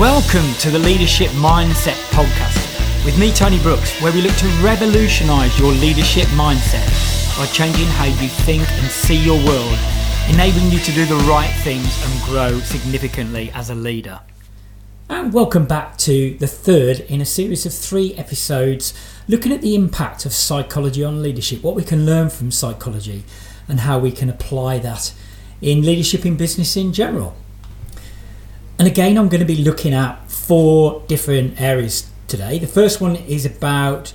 Welcome to the Leadership Mindset Podcast with me, Tony Brooks, where we look to revolutionize your leadership mindset by changing how you think and see your world, enabling you to do the right things and grow significantly as a leader. And welcome back to the third in a series of three episodes looking at the impact of psychology on leadership, what we can learn from psychology, and how we can apply that in leadership in business in general. And again, I'm going to be looking at four different areas today. The first one is about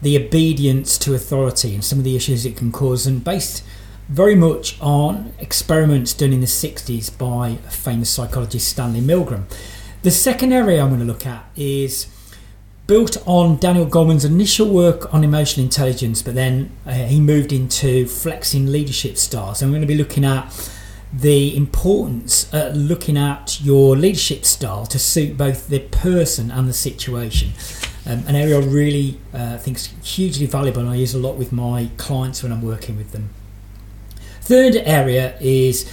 the obedience to authority and some of the issues it can cause, and based very much on experiments done in the 60s by famous psychologist Stanley Milgram. The second area I'm going to look at is built on Daniel Goleman's initial work on emotional intelligence, but then uh, he moved into flexing leadership styles. We're going to be looking at the importance of looking at your leadership style to suit both the person and the situation. Um, an area I really uh, think is hugely valuable and I use a lot with my clients when I'm working with them. Third area is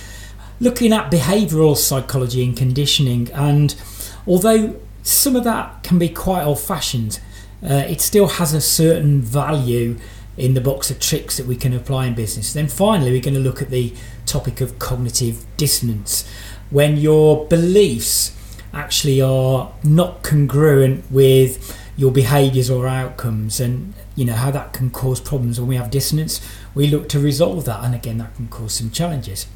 looking at behavioural psychology and conditioning. And although some of that can be quite old fashioned, uh, it still has a certain value in the box of tricks that we can apply in business. Then finally, we're going to look at the topic of cognitive dissonance. When your beliefs actually are not congruent with your behaviors or outcomes and you know how that can cause problems when we have dissonance we look to resolve that and again that can cause some challenges.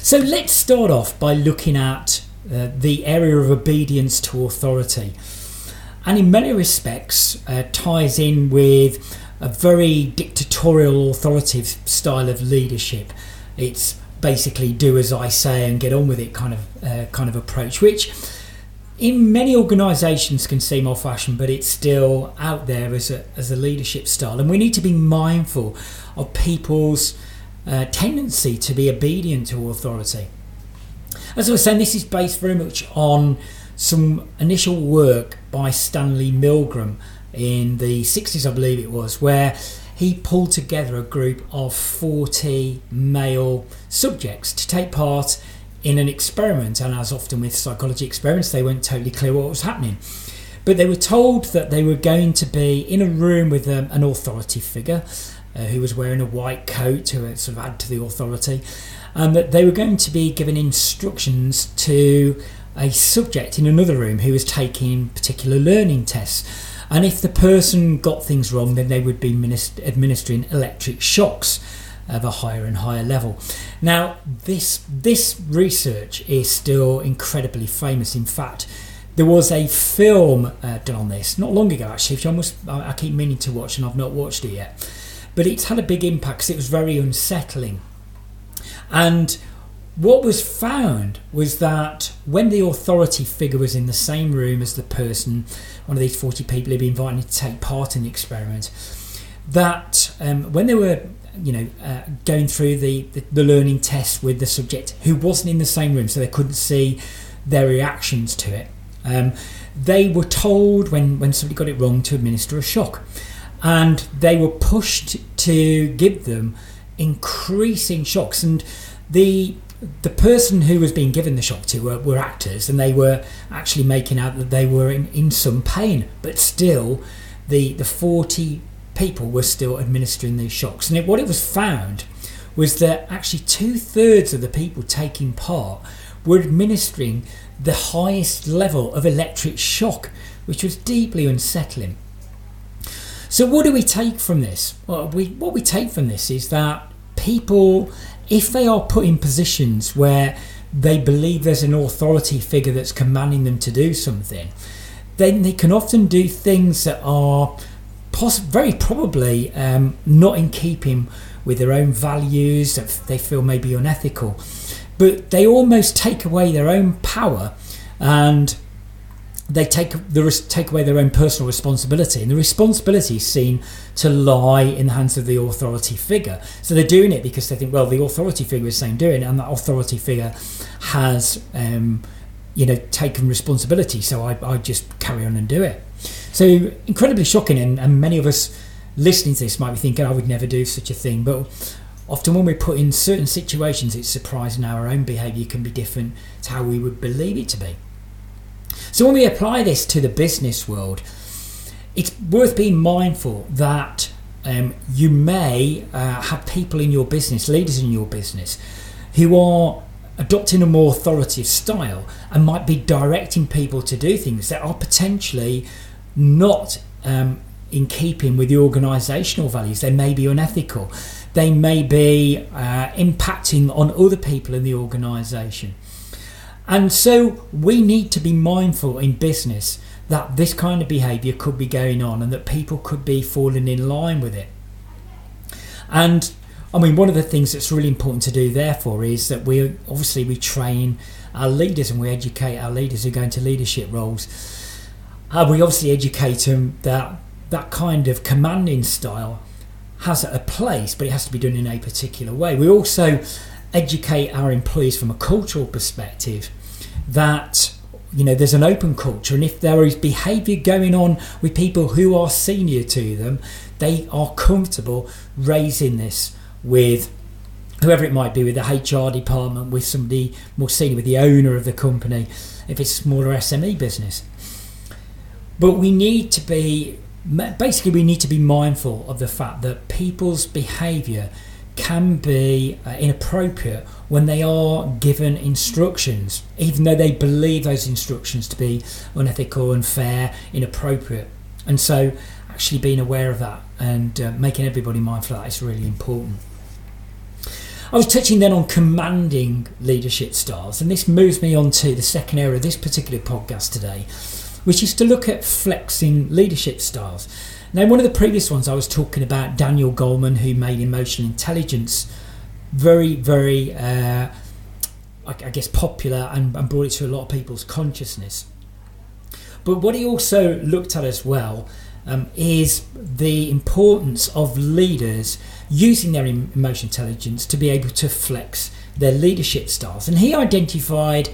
So let's start off by looking at uh, the area of obedience to authority. And in many respects uh, ties in with a very dictatorial authoritative style of leadership it's basically do as I say and get on with it kind of uh, kind of approach, which in many organisations can seem old fashioned, but it's still out there as a as a leadership style, and we need to be mindful of people's uh, tendency to be obedient to authority. As I was saying, this is based very much on some initial work by Stanley Milgram in the 60s, I believe it was, where he pulled together a group of 40 male subjects to take part in an experiment. And as often with psychology experiments, they weren't totally clear what was happening. But they were told that they were going to be in a room with um, an authority figure uh, who was wearing a white coat to sort of add to the authority, and that they were going to be given instructions to a subject in another room who was taking particular learning tests and if the person got things wrong, then they would be administering electric shocks of a higher and higher level. Now, this this research is still incredibly famous. In fact, there was a film uh, done on this not long ago, actually, which I must I, I keep meaning to watch, and I've not watched it yet. But it's had a big impact because it was very unsettling. And what was found was that when the authority figure was in the same room as the person, one of these 40 people who'd been invited to take part in the experiment, that um, when they were you know, uh, going through the, the, the, learning test with the subject who wasn't in the same room, so they couldn't see their reactions to it. Um, they were told when, when somebody got it wrong to administer a shock, and they were pushed to give them increasing shocks. And the the person who was being given the shock to were, were, actors and they were actually making out that they were in, in some pain but still the the 40 people were still administering these shocks. And it, what it was found was that actually two-thirds of the people taking part were administering the highest level of electric shock which was deeply unsettling. So what do we take from this? Well, we, what we take from this is that people if they are put in positions where they believe there's an authority figure that's commanding them to do something, then they can often do things that are poss- very probably um, not in keeping with their own values, that they feel maybe unethical. But they almost take away their own power and they take the take away their own personal responsibility, and the responsibility is seen to lie in the hands of the authority figure. So they're doing it because they think, well, the authority figure is saying doing it, and that authority figure has, um, you know, taken responsibility. So I, I just carry on and do it. So incredibly shocking, and, and many of us listening to this might be thinking, I would never do such a thing, but often when we're put in certain situations, it's surprising how our own behaviour can be different to how we would believe it to be. So when we apply this to the business world, it's worth being mindful that um, you may uh, have people in your business, leaders in your business, who are adopting a more authoritative style and might be directing people to do things that are potentially not um, in keeping with the organisational values. They may be unethical. They may be uh, impacting on other people in the organisation. And so we need to be mindful in business that this kind of behaviour could be going on and that people could be falling in line with it. And I mean, one of the things that's really important to do, therefore, is that we obviously we train our leaders and we educate our leaders who go into leadership roles. Uh, we obviously educate them that that kind of commanding style has a place, but it has to be done in a particular way. We also educate our employees from a cultural perspective that you know there's an open culture. And if there is behavior going on with people who are senior to them they are comfortable raising this with whoever it might be with the HR department with somebody more senior with the owner of the company if it's a smaller SME business. But we need to be basically we need to be mindful of the fact that people's behavior can be uh, inappropriate when they are given instructions, even though they believe those instructions to be unethical, unfair, inappropriate. And so, actually being aware of that and uh, making everybody mindful of that is really important. I was touching then on commanding leadership styles, and this moves me on to the second area of this particular podcast today, which is to look at flexing leadership styles. Now, one of the previous ones I was talking about Daniel Goleman, who made emotional intelligence very, very, uh, I, guess, popular and, and brought it to a lot of people's consciousness. But what he also looked at as well um, is the importance of leaders using their emotional intelligence to be able to flex their leadership styles. And he identified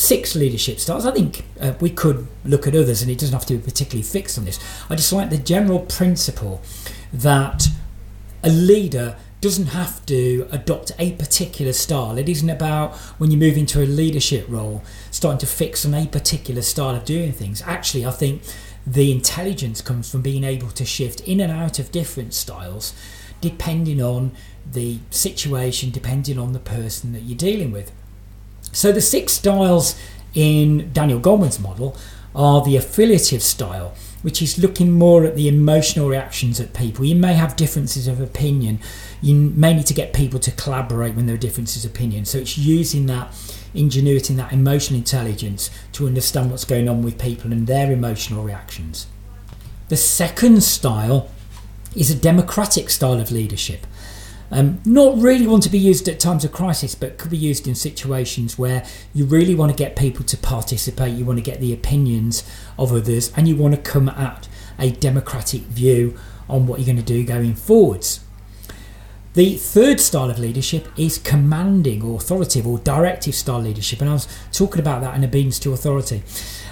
six leadership styles. I think uh, we could look at others, and it doesn't have to be particularly fixed on this. I just like the general principle that a leader doesn't have to adopt a particular style. It isn't about when you move into a leadership role starting to fix on a particular style of doing things. Actually, I think the intelligence comes from being able to shift in and out of different styles depending on the situation, depending on the person that you're dealing with. So the six styles in Daniel Goleman's model are the affiliative style, which is looking more at the emotional reactions of people. You may have differences of opinion. You may need to get people to collaborate when there are differences of opinion. So it's using that ingenuity and that emotional intelligence to understand what's going on with people and their emotional reactions. The second style is a democratic style of leadership. Um, not really want to be used at times of crisis, but could be used in situations where you really want to get people to participate, you want to get the opinions of others, and you want to come at a democratic view on what you're going to do going forwards. The third style of leadership is commanding or authoritative or directive style leadership, and I was talking about that in obedience to authority.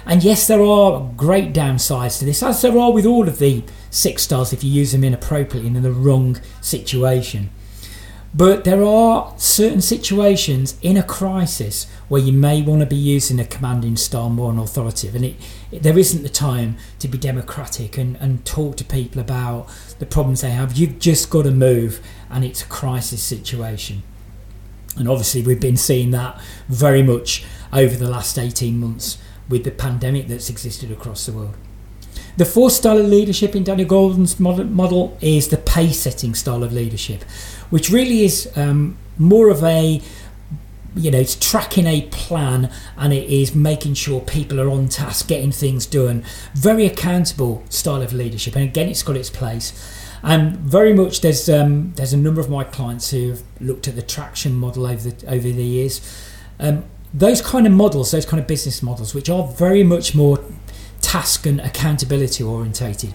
And yes, there are great downsides to this, as there are with all of the six styles if you use them inappropriately and in the wrong situation. But there are certain situations in a crisis where you may want to be using a commanding style more than authoritative, and it, it, there isn't the time to be democratic and, and talk to people about the problems they have. You've just got to move, and it's a crisis situation. And obviously, we've been seeing that very much over the last 18 months with the pandemic that's existed across the world. The fourth style of leadership in Daniel Goleman's model is the pace setting style of leadership, which really is um, more of a you know, it's tracking a plan and it is making sure people are on task, getting things done. Very accountable style of leadership, and again, it's got its place. And very much, there's um, there's a number of my clients who've looked at the traction model over the over the years. Um, those kind of models, those kind of business models, which are very much more task and accountability orientated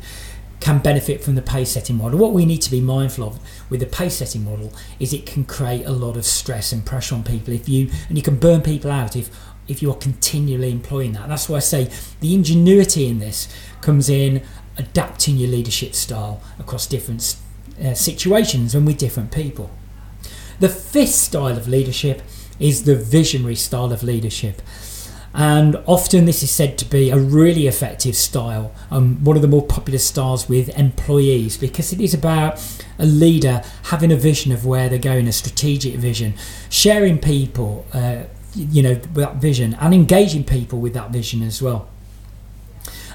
can benefit from the pace setting model. What we need to be mindful of with the pace setting model is it can create a lot of stress and pressure on people if you and you can burn people out if if you're continually employing that. That's why I say the ingenuity in this comes in adapting your leadership style across different uh, situations and with different people. The fifth style of leadership is the visionary style of leadership. And often this is said to be a really effective style, um, one of the more popular styles with employees, because it is about a leader having a vision of where they're going, a strategic vision, sharing people, uh, you know, that vision, and engaging people with that vision as well.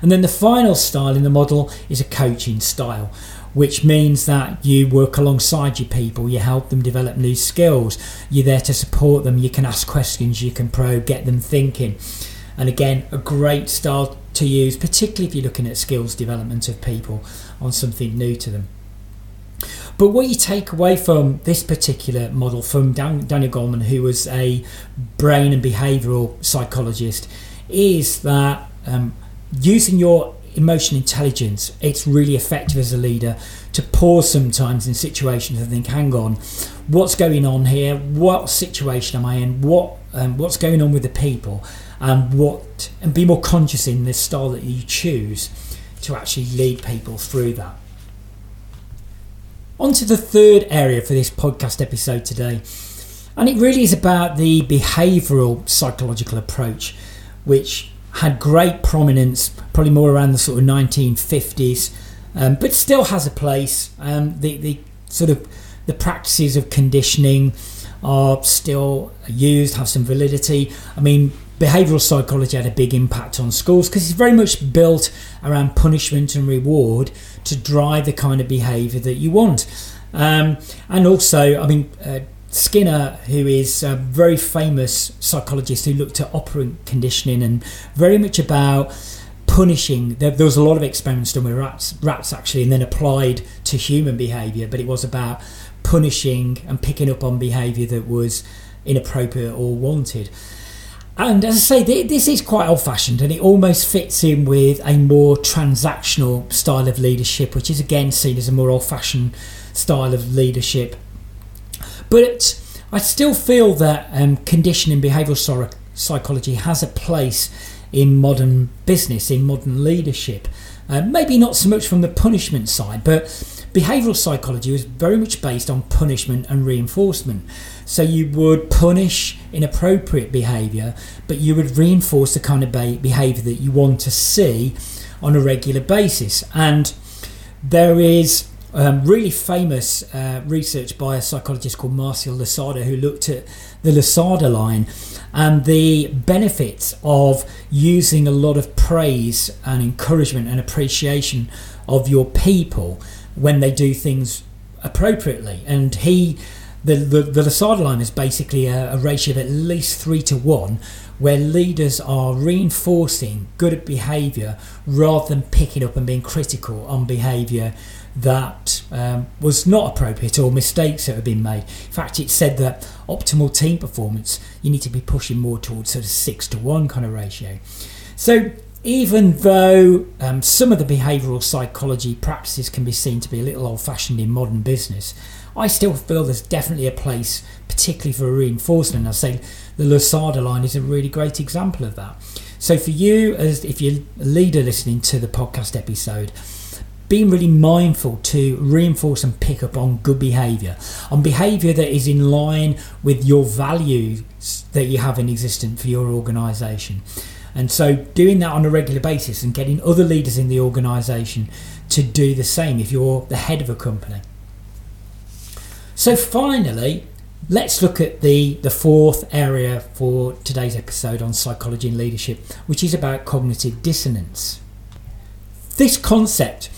And then the final style in the model is a coaching style, which means that you work alongside your people, you help them develop new skills, you're there to support them, you can ask questions, you can probe, get them thinking. And again, a great style to use, particularly if you're looking at skills development of people on something new to them. But what you take away from this particular model from Dan- Daniel Goleman, who was a brain and behavioural psychologist, is that um, using your emotional intelligence, it's really effective as a leader to pause sometimes in situations and think, hang on, what's going on here? What situation am I in? What um, what's going on with the people? And what and be more conscious in the style that you choose to actually lead people through that. On to the third area for this podcast episode today. And it really is about the behavioural psychological approach, which had great prominence, probably more around the sort of 1950s, um, but still has a place. Um, the, the sort of the practices of conditioning are still used, have some validity. I mean, behavioural psychology had a big impact on schools because it's very much built around punishment and reward to drive the kind of behaviour that you want. Um, and also, I mean, uh, Skinner, who is a very famous psychologist who looked at operant conditioning and very much about punishing. There, there, was a lot of experiments done with rats, rats actually, and then applied to human behaviour, but it was about punishing and picking up on behaviour that was inappropriate or wanted. And as I say, this is quite old fashioned and it almost fits in with a more transactional style of leadership, which is again seen as a more old fashioned style of leadership but I still feel that um, conditioning behavioural psychology has a place in modern business, in modern leadership. Uh, maybe not so much from the punishment side, but behavioural psychology was very much based on punishment and reinforcement. So you would punish inappropriate behaviour, but you would reinforce the kind of behaviour that you want to see on a regular basis. And there is um, really famous uh, research by a psychologist called Marcel Losada, who looked at the Losada line and the benefits of using a lot of praise and encouragement and appreciation of your people when they do things appropriately. And he, the, the, the Losada line is basically a, a ratio of at least three to one, where leaders are reinforcing good behaviour rather than picking up and being critical on behaviour that um, was not appropriate or mistakes that have been made. In fact, it said that optimal team performance, you need to be pushing more towards sort of six to one kind of ratio. So, even though um, some of the behavioural psychology practices can be seen to be a little old fashioned in modern business, I still feel there's definitely a place, particularly for reinforcement. I say the Losada line is a really great example of that. So, for you, as if you're a leader listening to the podcast episode, being really mindful to reinforce and pick up on good behavior, on behavior that is in line with your values that you have in existence for your organization. And so, doing that on a regular basis and getting other leaders in the organization to do the same if you're the head of a company. So, finally, let's look at the, the fourth area for today's episode on psychology and leadership, which is about cognitive dissonance. This concept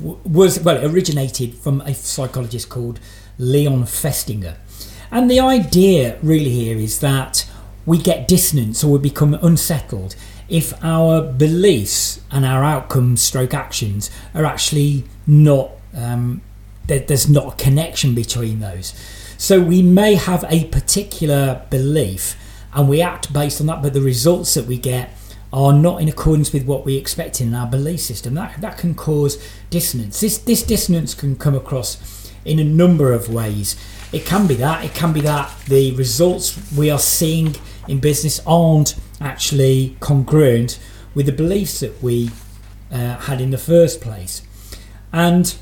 was well, it originated from a psychologist called Leon Festinger. And the idea really here is that we get dissonance or we become unsettled if our beliefs and our outcomes stroke actions are actually not um, there's not a connection between those so we may have a particular belief and we act based on that but the results that we get are not in accordance with what we expect in our belief system. That that can cause dissonance. This this dissonance can come across in a number of ways. It can be that. It can be that the results we are seeing in business aren't actually congruent with the beliefs that we uh, had in the first place. And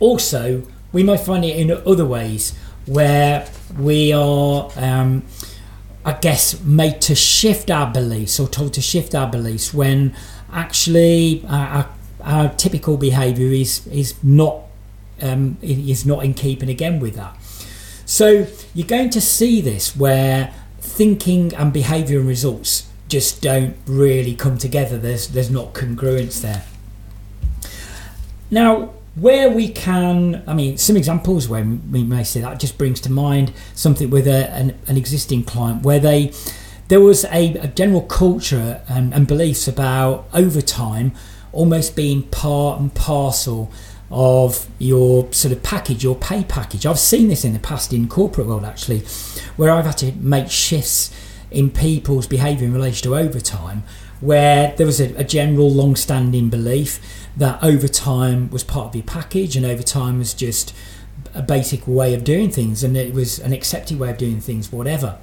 also, we might find it in other ways where we are um, I guess, made to shift our beliefs or told to shift our beliefs when actually our, our, our typical behaviour is is not um, is not in keeping again with that. So you're going to see this where thinking and behaviour and results just don't really come together. There's there's not congruence there. Now, where we can, I mean, some examples where we may say that just brings to mind something with a, an, an existing client where they there was a, a general culture and, and beliefs about overtime almost being part and parcel of your sort of package, your pay package. I've seen this in the past in corporate world actually, where I've had to make shifts in people's behaviour in relation to overtime, where there was a, a general long-standing belief that overtime was part of your package and overtime was just a basic way of doing things and it was an accepted way of doing things, whatever.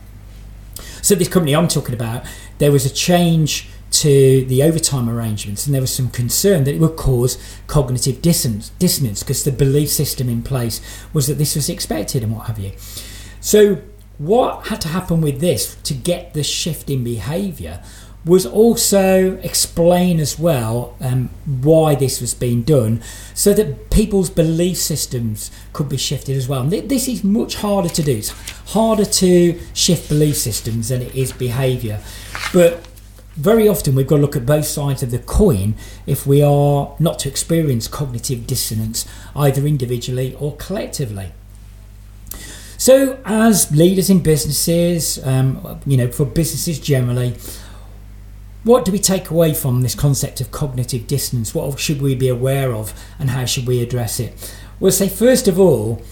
So this company I'm talking about, there was a change to the overtime arrangements, and there was some concern that it would cause cognitive dissonance because the belief system in place was that this was expected and what have you. So, what had to happen with this to get the shift in behaviour was also explain as well um, why this was being done so that people's belief systems could be shifted as well. And this is much harder to do. It's harder to shift belief systems than it is behaviour. But very often we've got to look at both sides of the coin if we are not to experience cognitive dissonance either individually or collectively. So, as leaders in businesses, um, you know, for businesses generally, what do we take away from this concept of cognitive dissonance? What should we be aware of, and how should we address it? Well, say first of all,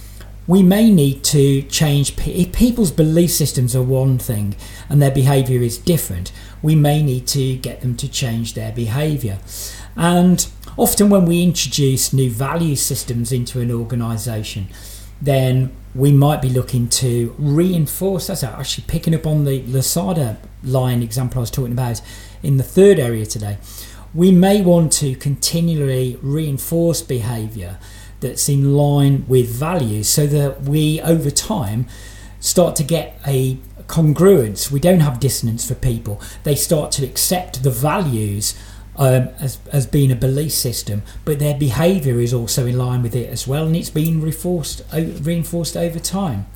we may need to change people's belief systems are one thing and their behavior is different we may need to get them to change their behavior and often when we introduce new value systems into an organization then we might be looking to reinforce that's actually picking up on the Losada line example I was talking about in the third area today we may want to continually reinforce behavior that's in line with values so that we over time start to get a congruence. We don't have dissonance for people. They start to accept the values um, as, as being a belief system but their behavior is also in line with it as well and it's being reinforced reinforced over time.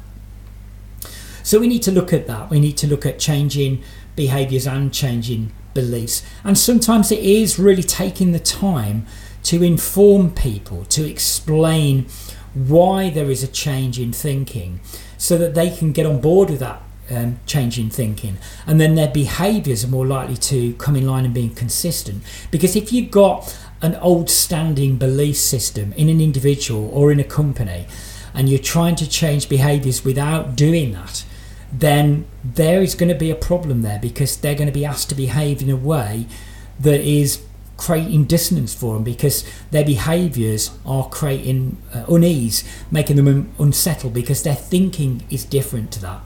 So we need to look at that. We need to look at changing behaviors and changing beliefs. And sometimes it is really taking the time to inform people, to explain why there is a change in thinking so that they can get on board with that um, change in thinking. And then their behaviors are more likely to come in line and being consistent. Because if you've got an old standing belief system in an individual or in a company and you're trying to change behaviors without doing that then there is going to be a problem there because they're going to be asked to behave in a way that is creating dissonance for them because their behaviours are creating uh, unease, making them un- unsettled because their thinking is different to that.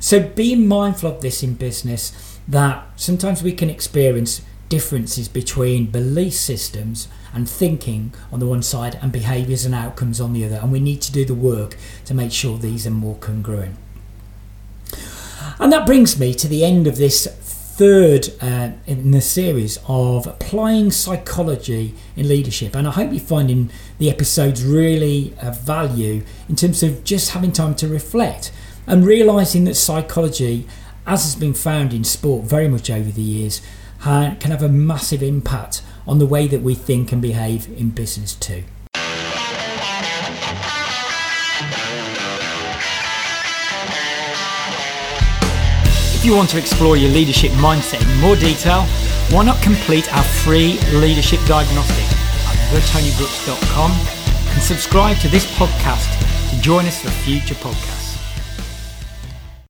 So, being mindful of this in business, that sometimes we can experience differences between belief systems and thinking on the one side and behaviours and outcomes on the other, and we need to do the work to make sure these are more congruent. And that brings me to the end of this third uh, in the series of applying psychology in leadership. And I hope you're finding the episodes really of value in terms of just having time to reflect and realizing that psychology, as has been found in sport very much over the years, can have a massive impact on the way that we think and behave in business too. If you want to explore your leadership mindset in more detail, why not complete our free leadership diagnostic at theTonyBrooks.com and subscribe to this podcast to join us for future podcasts.